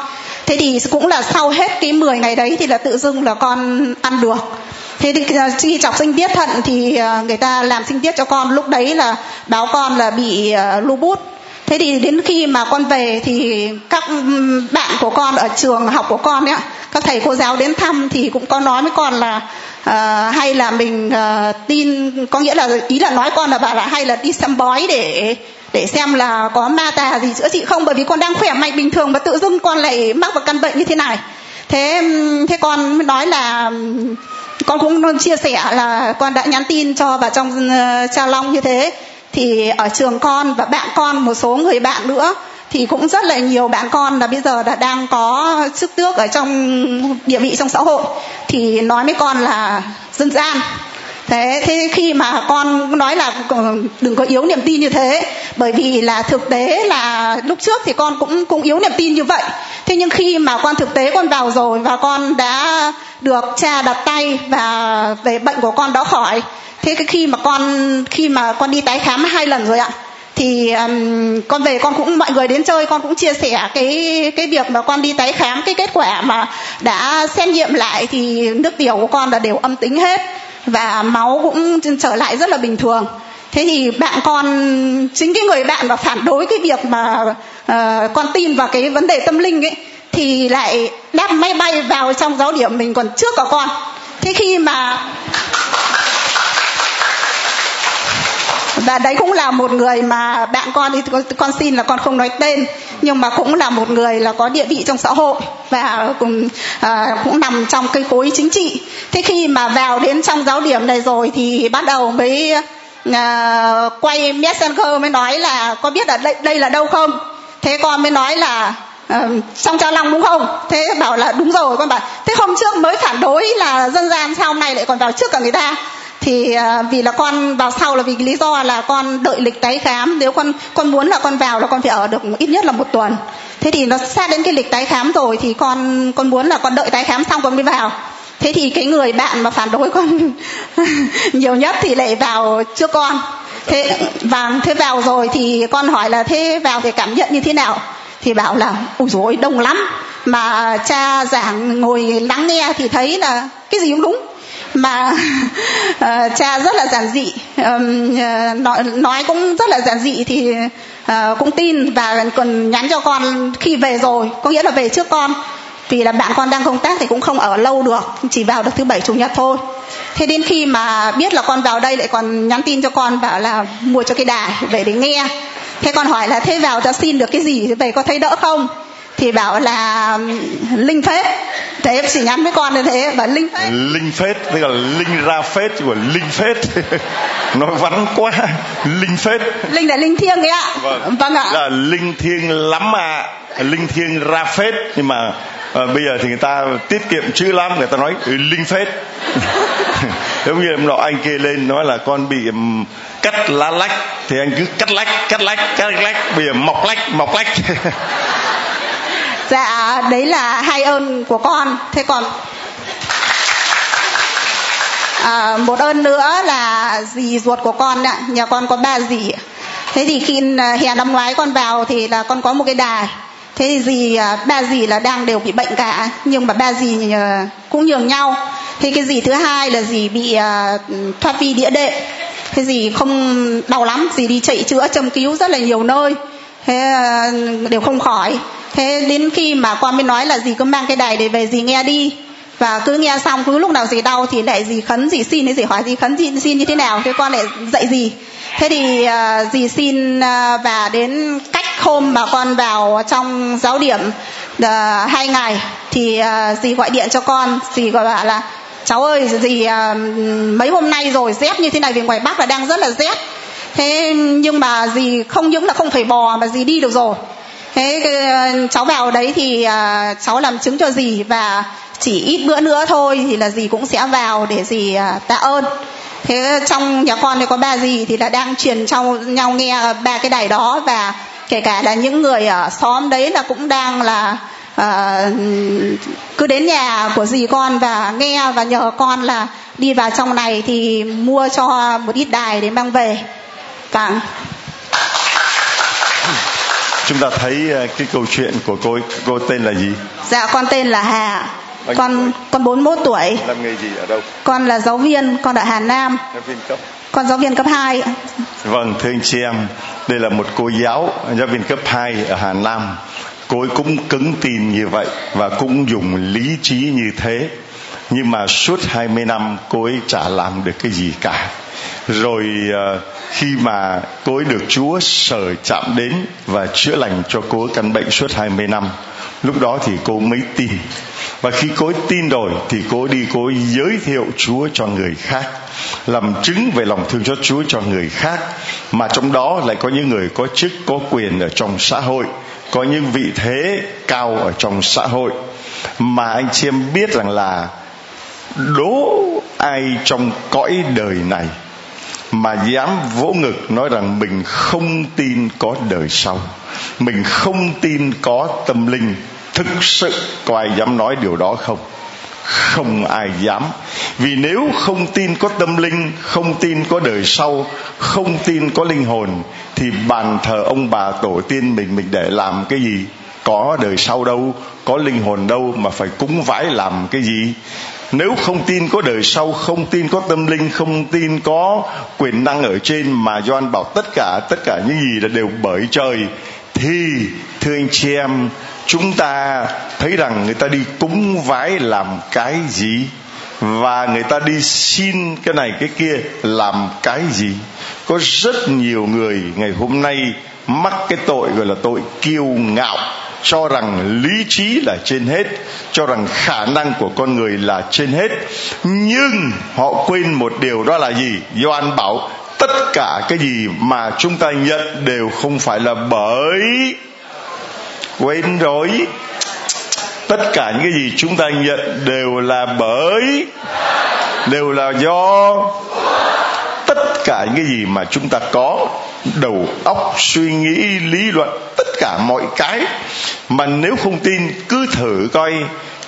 Thế thì cũng là sau hết cái 10 ngày đấy thì là tự dưng là con ăn được thế thì à, khi chọc sinh tiết thận thì à, người ta làm sinh tiết cho con lúc đấy là báo con là bị à, lupus thế thì đến khi mà con về thì các bạn của con ở trường học của con ấy các thầy cô giáo đến thăm thì cũng có nói với con là uh, hay là mình uh, tin có nghĩa là ý là nói con là bà là hay là đi xem bói để để xem là có ma tà gì chữa trị không bởi vì con đang khỏe mạnh bình thường mà tự dưng con lại mắc vào căn bệnh như thế này. Thế thế con mới nói là con cũng chia sẻ là con đã nhắn tin cho bà trong uh, cha long như thế. Thì ở trường con và bạn con một số người bạn nữa thì cũng rất là nhiều bạn con là bây giờ đã đang có chức tước ở trong địa vị trong xã hội. Thì nói với con là dân gian thế thế khi mà con nói là đừng có yếu niềm tin như thế bởi vì là thực tế là lúc trước thì con cũng cũng yếu niềm tin như vậy. Thế nhưng khi mà con thực tế con vào rồi và con đã được cha đặt tay và về bệnh của con đó khỏi thế cái khi mà con khi mà con đi tái khám hai lần rồi ạ thì um, con về con cũng mọi người đến chơi con cũng chia sẻ cái cái việc mà con đi tái khám cái kết quả mà đã xét nghiệm lại thì nước tiểu của con là đều âm tính hết và máu cũng trở lại rất là bình thường. Thế thì bạn con chính cái người bạn mà phản đối cái việc mà uh, con tin vào cái vấn đề tâm linh ấy thì lại đáp máy bay vào trong giáo điểm mình còn trước cả con. Thế khi mà và đấy cũng là một người mà bạn con thì con xin là con không nói tên nhưng mà cũng là một người là có địa vị trong xã hội và cũng à, cũng nằm trong cái khối chính trị. Thế khi mà vào đến trong giáo điểm này rồi thì bắt đầu mới à, quay messenger mới nói là có biết ở đây đây là đâu không? Thế con mới nói là uh, trong cha long đúng không? Thế bảo là đúng rồi con bảo thế hôm trước mới phản đối là dân gian sau này lại còn vào trước cả người ta? Thì à, vì là con vào sau là vì lý do là con đợi lịch tái khám. Nếu con con muốn là con vào là con phải ở được ít nhất là một tuần. Thế thì nó sát đến cái lịch tái khám rồi thì con con muốn là con đợi tái khám xong con mới vào. Thế thì cái người bạn mà phản đối con nhiều nhất thì lại vào trước con. Thế, và thế vào rồi thì con hỏi là thế vào thì cảm nhận như thế nào? Thì bảo là ui dồi đông lắm. Mà cha giảng ngồi lắng nghe thì thấy là cái gì cũng đúng mà uh, cha rất là giản dị. Um, uh, nói, nói cũng rất là giản dị thì uh, cũng tin và còn nhắn cho con khi về rồi có nghĩa là về trước con. Vì là bạn con đang công tác thì cũng không ở lâu được chỉ vào được thứ bảy chủ nhật thôi. Thế đến khi mà biết là con vào đây lại còn nhắn tin cho con bảo là mua cho cái đài về để nghe. Thế con hỏi là thế vào ta xin được cái gì về có thấy đỡ không? Thì bảo là linh phết. Thế em chỉ nhắn với con như thế bảo linh phết. Linh phết tức là linh ra phết chứ còn linh phết. Nói vắn quá. Linh phết. Linh là linh thiêng ấy ạ. Vâng, vâng ạ. Là linh thiêng lắm à linh thiêng ra phết. Nhưng mà à, bây giờ thì người ta tiết kiệm chữ lắm người ta nói ừ, linh phết. Giống như nọ anh kia lên nói là con bị um, cắt lá lách. Thì anh cứ cắt lách cắt lách cắt lách. Bây giờ mọc lách mọc lách dạ đấy là hai ơn của con. Thế còn à, một ơn nữa là dì ruột của con ạ. Nhà con có ba dì. Thế thì khi à, hè năm ngoái con vào thì là con có một cái đài thế thì dì à, ba dì là đang đều bị bệnh cả nhưng mà ba dì à, cũng nhường nhau. Thế cái dì thứ hai là dì bị thoát vi đĩa đệm thế dì không đau lắm dì đi chạy chữa châm cứu rất là nhiều nơi. Thế đều không khỏi thế đến khi mà con mới nói là gì cứ mang cái đài để về gì nghe đi. Và cứ nghe xong cứ lúc nào gì đau thì lại gì khấn gì xin gì hỏi gì khấn gì xin như thế nào thế con lại dạy gì thế thì uh, dì xin uh, và đến cách hôm mà con vào trong giáo điểm uh, hai ngày thì uh, dì gọi điện cho con. Dì gọi bảo là cháu ơi dì uh, mấy hôm nay rồi rét như thế này vì ngoài bắc là đang rất là rét thế nhưng mà dì không những là không phải bò mà dì đi được rồi thế ờ, cháu vào đấy thì ờ, cháu làm chứng cho dì và chỉ ít bữa nữa thôi thì là dì cũng sẽ vào để dì ờ, tạ ơn. Thế trong nhà con thì có ba dì thì là đang truyền cho nhau nghe ba cái đài đó và kể cả là những người ở xóm đấy là cũng đang là à, cứ đến nhà của dì con và nghe và nhờ con là đi vào trong này thì mua cho một ít đài để mang về. Vâng chúng ta thấy ờ, cái câu chuyện của cô cô tên là gì? Dạ con tên là hà. Bao con con 41 tuổi. Làm nghề gì ở đâu? Con là giáo viên con ở Hà Nam. Giáo viên cấp? Con giáo viên cấp 2 vâng thưa anh chị em đây là một cô giáo giáo viên cấp 2 ở Hà Nam. Cô ấy cũng cứng tin như vậy và cũng dùng lý trí như thế. Nhưng mà suốt 20 năm cô ấy chả làm được cái gì cả rồi à, khi mà cô ấy được Chúa sở chạm đến và chữa lành cho cô ấy căn bệnh suốt 20 năm, lúc đó thì cô mới tin. Và khi cô ấy tin rồi thì cô ấy đi, cô ấy giới thiệu Chúa cho người khác, làm chứng về lòng thương cho Chúa cho người khác. Mà trong đó lại có những người có chức, có quyền ở trong xã hội, có những vị thế cao ở trong xã hội. Mà anh chị em biết rằng là đố ai trong cõi đời này mà dám vỗ ngực nói rằng mình không tin có đời sau, mình không tin có tâm linh thực sự có ai dám nói điều đó không? Không ai dám. Vì nếu không tin có tâm linh, không tin có đời sau, không tin có linh hồn, thì bàn thờ ông bà tổ tiên mình mình để làm cái gì? Có đời sau đâu, có linh hồn đâu mà phải cúng vãi làm cái gì? Nếu không tin có đời sau, không tin có tâm linh, không tin có quyền năng ở trên mà Doan bảo tất cả tất cả những gì là đều bởi trời, thì, thưa anh chị em, chúng ta thấy rằng người ta đi cúng vái làm cái gì? Và người ta đi xin cái này, cái kia làm cái gì? Có rất nhiều người ngày hôm nay mắc cái tội gọi là tội kiêu ngạo cho rằng lý trí là trên hết, cho rằng khả năng của con người là trên hết. Nhưng họ quên một điều đó là gì? Doan bảo, tất cả cái gì mà chúng ta nhận đều không phải là bởi. Quên rồi. Tất cả những cái gì chúng ta nhận đều là bởi, đều là do cả những cái gì mà chúng ta có, đầu óc, suy nghĩ, lý luận, tất cả mọi cái mà nếu không tin, cứ thử coi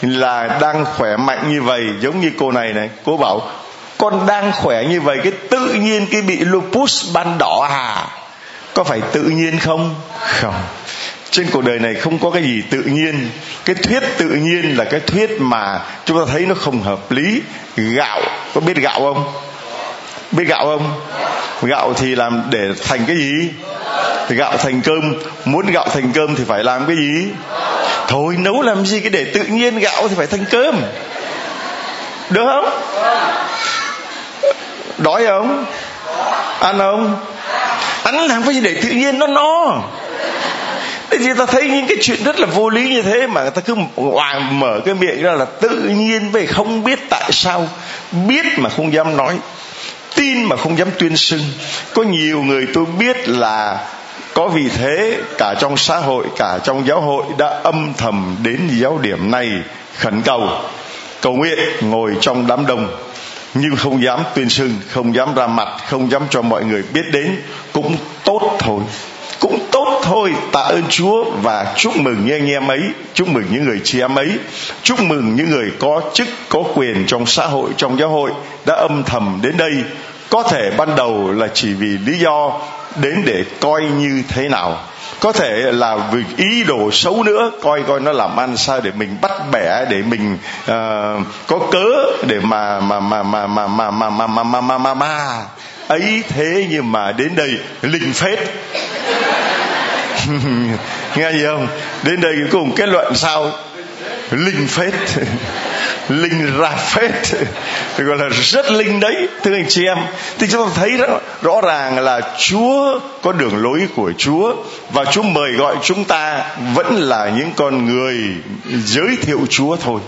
là đang khỏe mạnh như vậy, giống như cô này này. Cô bảo, con đang khỏe như vậy, cái tự nhiên cái bị lupus ban đỏ à? Có phải tự nhiên không? Không. Trên cuộc đời này không có cái gì tự nhiên. Cái thuyết tự nhiên là cái thuyết mà chúng ta thấy nó không hợp lý. Gạo, có biết gạo không? Biết gạo không? Gạo thì làm để thành cái gì? Thì gạo thành cơm. Muốn gạo thành cơm thì phải làm cái gì? Thôi, nấu làm gì cái để tự nhiên gạo thì phải thành cơm. Được không? Đói không? Ăn không? Ăn làm cái gì để tự nhiên nó no? Thế thì ta thấy những cái chuyện rất là vô lý như thế mà người ta cứ hoàng mở cái miệng ra là tự nhiên về không biết tại sao, biết mà không dám nói tin mà không dám tuyên xưng. Có nhiều người tôi biết là có vì thế cả trong xã hội, cả trong giáo hội đã âm thầm đến giáo điểm này khẩn cầu. Cầu nguyện ngồi trong đám đông, nhưng không dám tuyên xưng, không dám ra mặt, không dám cho mọi người biết đến. Cũng tốt thôi, cũng tốt thôi. Tạ ơn Chúa và chúc mừng những anh em ấy, chúc mừng những người chị em ấy, chúc mừng những người có chức, có quyền trong xã hội, trong giáo hội đã âm thầm đến đây có thể ban đầu là chỉ vì lý do đến để coi như thế nào có thể là vì ý đồ xấu nữa coi coi nó làm ăn sao để mình bắt bẻ để mình uh, có cớ để mà mà mà mà mà mà mà mà mà mà mà mà mà ấy thế nhưng mà đến đây linh phết nghe gì không đến đây cùng kết luận sao linh phết linh ra phết. Gọi là rất linh đấy thưa anh chị em. Thì chúng ta thấy rõ, rõ ràng là chúa có đường lối của chúa và chúa mời gọi chúng ta vẫn là những con người giới thiệu chúa thôi.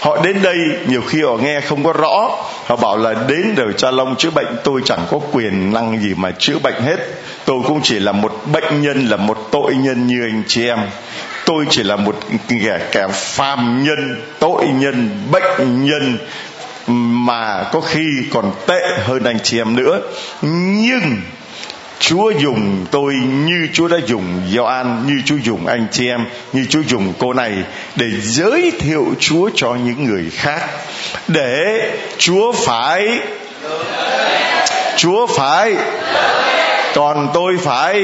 Họ đến đây nhiều khi họ nghe không có rõ. Họ bảo là đến để cha long chữa bệnh tôi chẳng có quyền năng gì mà chữa bệnh hết. Tôi cũng chỉ là một bệnh nhân là một tội nhân như anh chị em tôi chỉ là một kẻ kẻ phàm nhân tội nhân bệnh nhân mà có khi còn tệ hơn anh chị em nữa nhưng Chúa dùng tôi như Chúa đã dùng Gioan, như Chúa dùng anh chị em, như Chúa dùng cô này để giới thiệu Chúa cho những người khác. Để Chúa phải Chúa phải còn tôi phải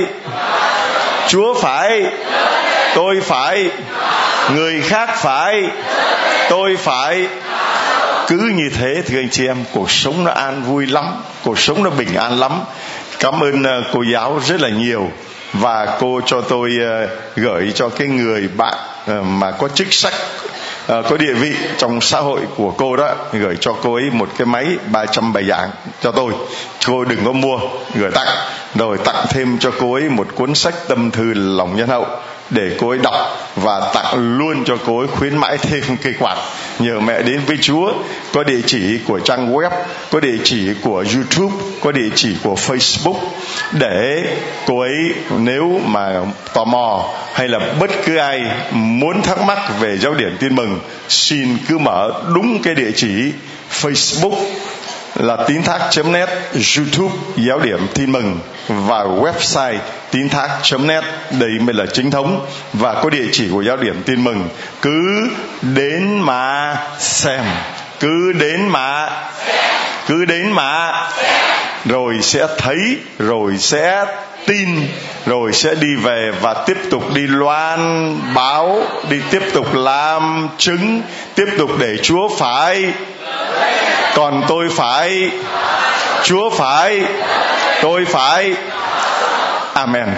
Chúa phải tôi phải. Người khác phải. Tôi phải. Cứ như thế thì anh chị em, cuộc sống nó an vui lắm. Cuộc sống nó bình an lắm. Cảm ơn ờ, cô giáo rất là nhiều. Và cô cho tôi ờ, gửi cho cái người bạn ờ, mà có chức sắc có địa vị trong xã hội của cô đó, gửi cho cô ấy một cái máy 300 bài giảng cho tôi. Cô đừng có mua, gửi tặng. Rồi tặng thêm cho cô ấy một cuốn sách tâm thư lòng nhân hậu để cô ấy đọc và tặng luôn cho cô ấy khuyến mãi thêm cây quạt nhờ mẹ đến với Chúa. Có địa chỉ của trang web, có địa chỉ của YouTube, có địa chỉ của Facebook để cô ấy nếu mà tò mò hay là bất cứ ai muốn thắc mắc về giáo điển tin mừng, xin cứ mở đúng cái địa chỉ Facebook là tín thác.net, YouTube giáo điểm tin mừng và website tín thác.net đây mới là chính thống và có địa chỉ của giáo điểm tin mừng. Cứ đến mà xem cứ đến mà cứ đến mà rồi sẽ thấy rồi sẽ tin, rồi sẽ đi về và tiếp tục đi loan báo, đi tiếp tục làm chứng, tiếp tục để chúa phải. Còn tôi phải. Chúa phải. Tôi phải. Amen.